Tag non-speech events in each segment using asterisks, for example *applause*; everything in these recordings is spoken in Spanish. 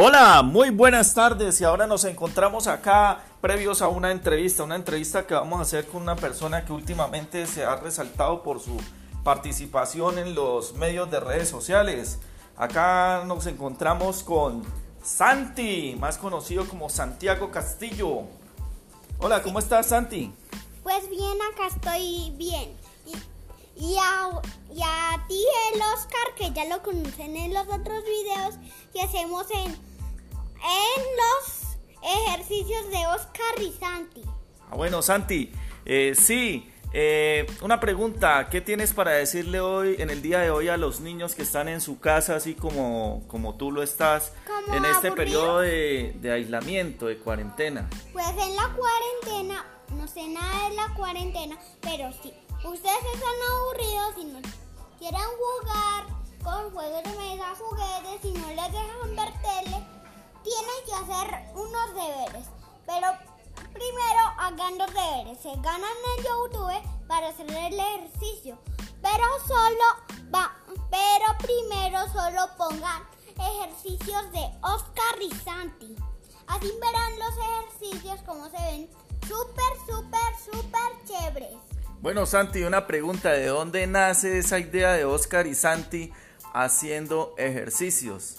Hola, muy buenas tardes y ahora nos encontramos acá previos a una entrevista, una entrevista que vamos a hacer con una persona que últimamente se ha resaltado por su participación en los medios de redes sociales. Acá nos encontramos con Santi, más conocido como Santiago Castillo. Hola, ¿cómo estás Santi? Pues bien, acá estoy bien. Y, a, y a ti, el Oscar, que ya lo conocen en los otros videos que hacemos en, en los ejercicios de Oscar y Santi. Ah, bueno, Santi, eh, sí, eh, una pregunta, ¿qué tienes para decirle hoy, en el día de hoy, a los niños que están en su casa, así como, como tú lo estás, en este periodo de, de aislamiento, de cuarentena? Pues en la cuarentena, no sé nada de la cuarentena, pero sí, ustedes están aburridos y no quieren jugar con juegos de mesa, juguetes y no les dejan ver tele, tienen que hacer unos deberes. Pero primero hagan los deberes, se ganan en YouTube para hacer el ejercicio. Pero solo va, pero primero solo pongan ejercicios de Oscar Rizanti. Así verán los ejercicios como se ven súper, súper, súper chéveres. Bueno, Santi, una pregunta, ¿de dónde nace esa idea de Oscar y Santi haciendo ejercicios?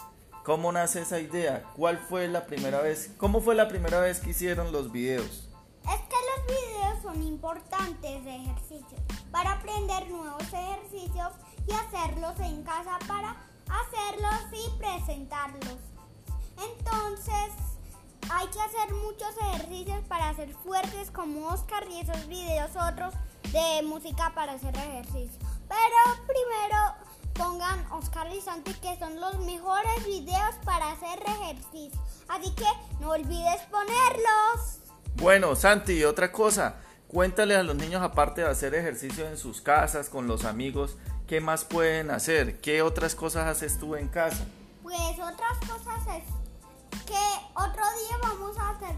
¿Cómo nace esa idea? ¿Cuál fue la primera vez? ¿Cómo fue la primera vez que hicieron los videos? Es que los videos son importantes de ejercicios para aprender nuevos ejercicios y hacerlos en casa para hacerlos y presentarlos. Entonces, hay que hacer muchos ejercicios para ser fuertes como Oscar y esos videos otros de música para hacer ejercicio. Pero primero pongan Oscar y Santi que son los mejores videos para hacer ejercicio. Así que no olvides ponerlos. Bueno, Santi, otra cosa. Cuéntale a los niños, aparte de hacer ejercicio en sus casas, con los amigos, ¿qué más pueden hacer? ¿Qué otras cosas haces tú en casa? Pues otras cosas es que otro día vamos a hacer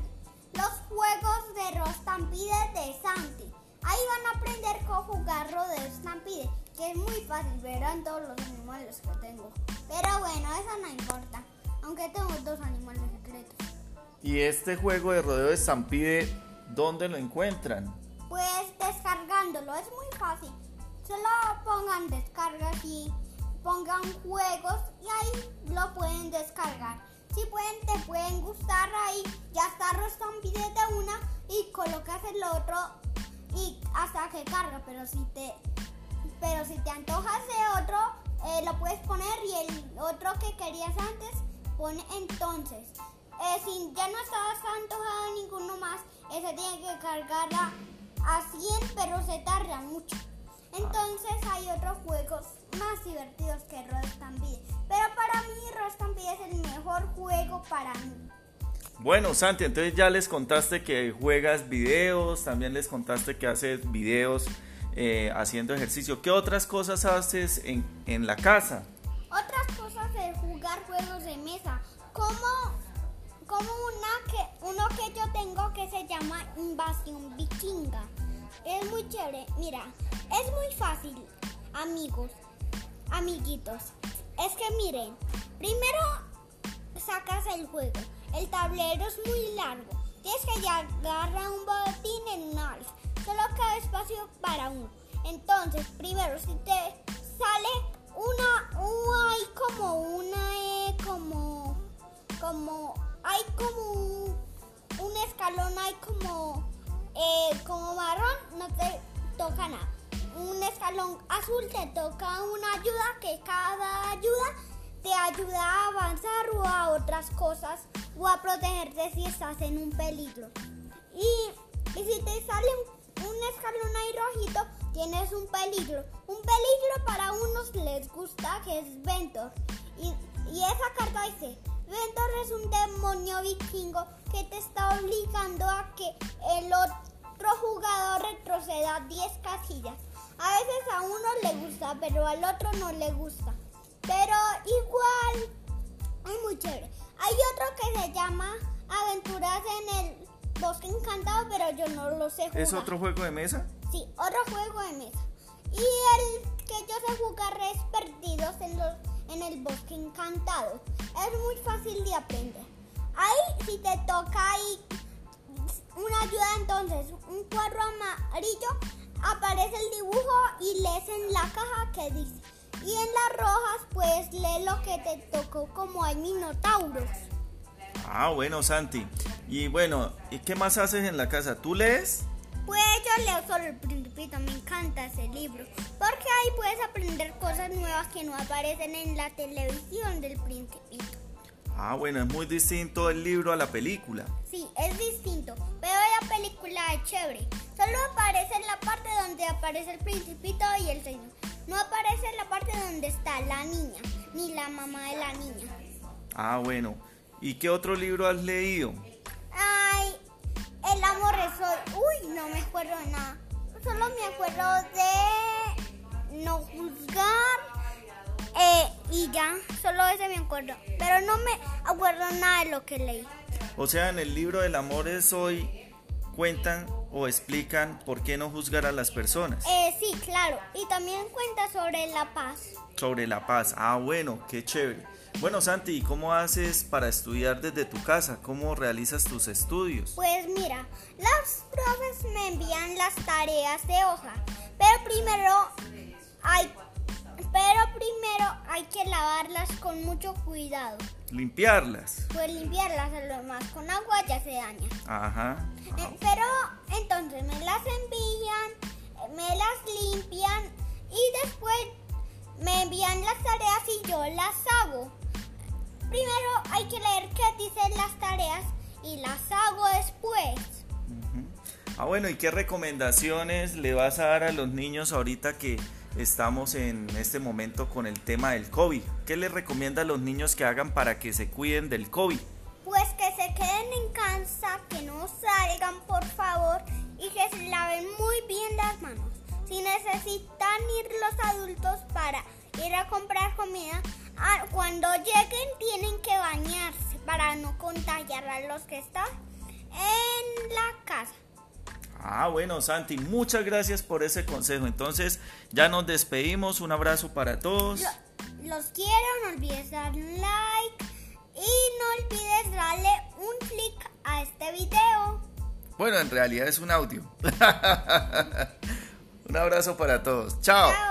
los juegos de Rostampide de Santi. Ahí van a aprender cómo jugar de Stampede, que es muy fácil, verán todos los animales que tengo. Pero bueno, eso no importa, aunque tengo dos animales secretos. ¿Y este juego de rodeo de Stampede, dónde lo encuentran? Pues descargándolo, es muy fácil. Solo pongan descargas y pongan juegos y ahí lo pueden descargar. Si pueden, te pueden gustar ahí, ya está Rostampide de una y colocas el otro y hasta que carga, pero si te pero si te antojas de otro, eh, lo puedes poner y el otro que querías antes, pone entonces. Eh, si ya no estabas antojado ninguno más, ese tiene que cargarla a 100, pero se tarda mucho. Entonces hay otros juegos más divertidos que Road Stampede. Pero para mí Road Stampede es el mejor juego para mí. Bueno, Santi, entonces ya les contaste que juegas videos, también les contaste que haces videos eh, haciendo ejercicio. ¿Qué otras cosas haces en, en la casa? Otras cosas es jugar juegos de mesa, como, como una que, uno que yo tengo que se llama Invasión Vikinga. Es muy chévere. Mira, es muy fácil, amigos, amiguitos. Es que miren, primero sacas el juego. El tablero es muy largo. Tienes que agarrar un para uno. Entonces, primero, si te sale una, hay como una, eh, como, como, hay como un, escalón, hay como, eh, como marrón, no te toca nada. Un escalón azul te toca una ayuda que cada ayuda te ayuda a avanzar o a otras cosas o a protegerte si estás en un peligro. Y, si te sale un, escalón ahí rojito, tienes un peligro. Un peligro para unos les gusta que es Ventor. Y, y esa carta dice, Ventor es un demonio vikingo que te está obligando a que el otro jugador retroceda 10 casillas. A veces a uno le gusta, pero al otro no le gusta. Pero igual es muy chévere. Hay otro que se llama Aventuras en el Bosque Encantado, pero yo no lo sé jugar. ¿Es otro juego de mesa? Sí, otro juego de mesa. Y el que yo sé jugar es Perdidos en, los, en el bosque encantado. Es muy fácil de aprender. Ahí si te toca ahí una ayuda entonces, un cuadro amarillo, aparece el dibujo y lees en la caja que dice. Y en las rojas pues lee lo que te tocó como hay minotauros. Ah, bueno, Santi. Y bueno, ¿y qué más haces en la casa? ¿Tú lees? Pues yo leo solo el Principito, me encanta ese libro, porque ahí puedes aprender cosas nuevas que no aparecen en la televisión del Principito. Ah, bueno, es muy distinto el libro a la película. Sí, es distinto, pero la película es chévere. Solo aparece en la parte donde aparece el Principito y el señor. No aparece en la parte donde está la niña, ni la mamá de la niña. Ah, bueno. ¿Y qué otro libro has leído? No me acuerdo nada. Solo me acuerdo de no juzgar. Eh, y ya, solo ese me acuerdo. Pero no me acuerdo nada de lo que leí. O sea, en el libro del amor es hoy cuentan o explican por qué no juzgar a las personas. Eh, sí, claro. Y también cuenta sobre la paz. Sobre la paz. Ah, bueno, qué chévere. Bueno, Santi, ¿y cómo haces para estudiar desde tu casa? ¿Cómo realizas tus estudios? Pues mira, las profes me envían las tareas de hoja, pero primero hay pero primero hay que lavarlas con mucho cuidado. Limpiarlas. Pues limpiarlas a lo más con agua ya se daña. Ajá. Eh, pero entonces me las envían, me las limpian y después me envían las tareas y yo las hago. Primero hay que leer qué dicen las tareas y las hago después. Ah, bueno, ¿y qué recomendaciones le vas a dar a los niños ahorita que estamos en este momento con el tema del COVID? ¿Qué les recomienda a los niños que hagan para que se cuiden del COVID? Pues que se queden en casa, que no salgan por favor y que se laven muy bien las manos. Si necesitan ir los adultos para ir a comprar comida, Ah, cuando lleguen tienen que bañarse para no contagiar a los que están en la casa. Ah, bueno, Santi, muchas gracias por ese consejo. Entonces, ya nos despedimos. Un abrazo para todos. Los quiero, no olvides dar like y no olvides darle un clic a este video. Bueno, en realidad es un audio. *laughs* un abrazo para todos. Chao.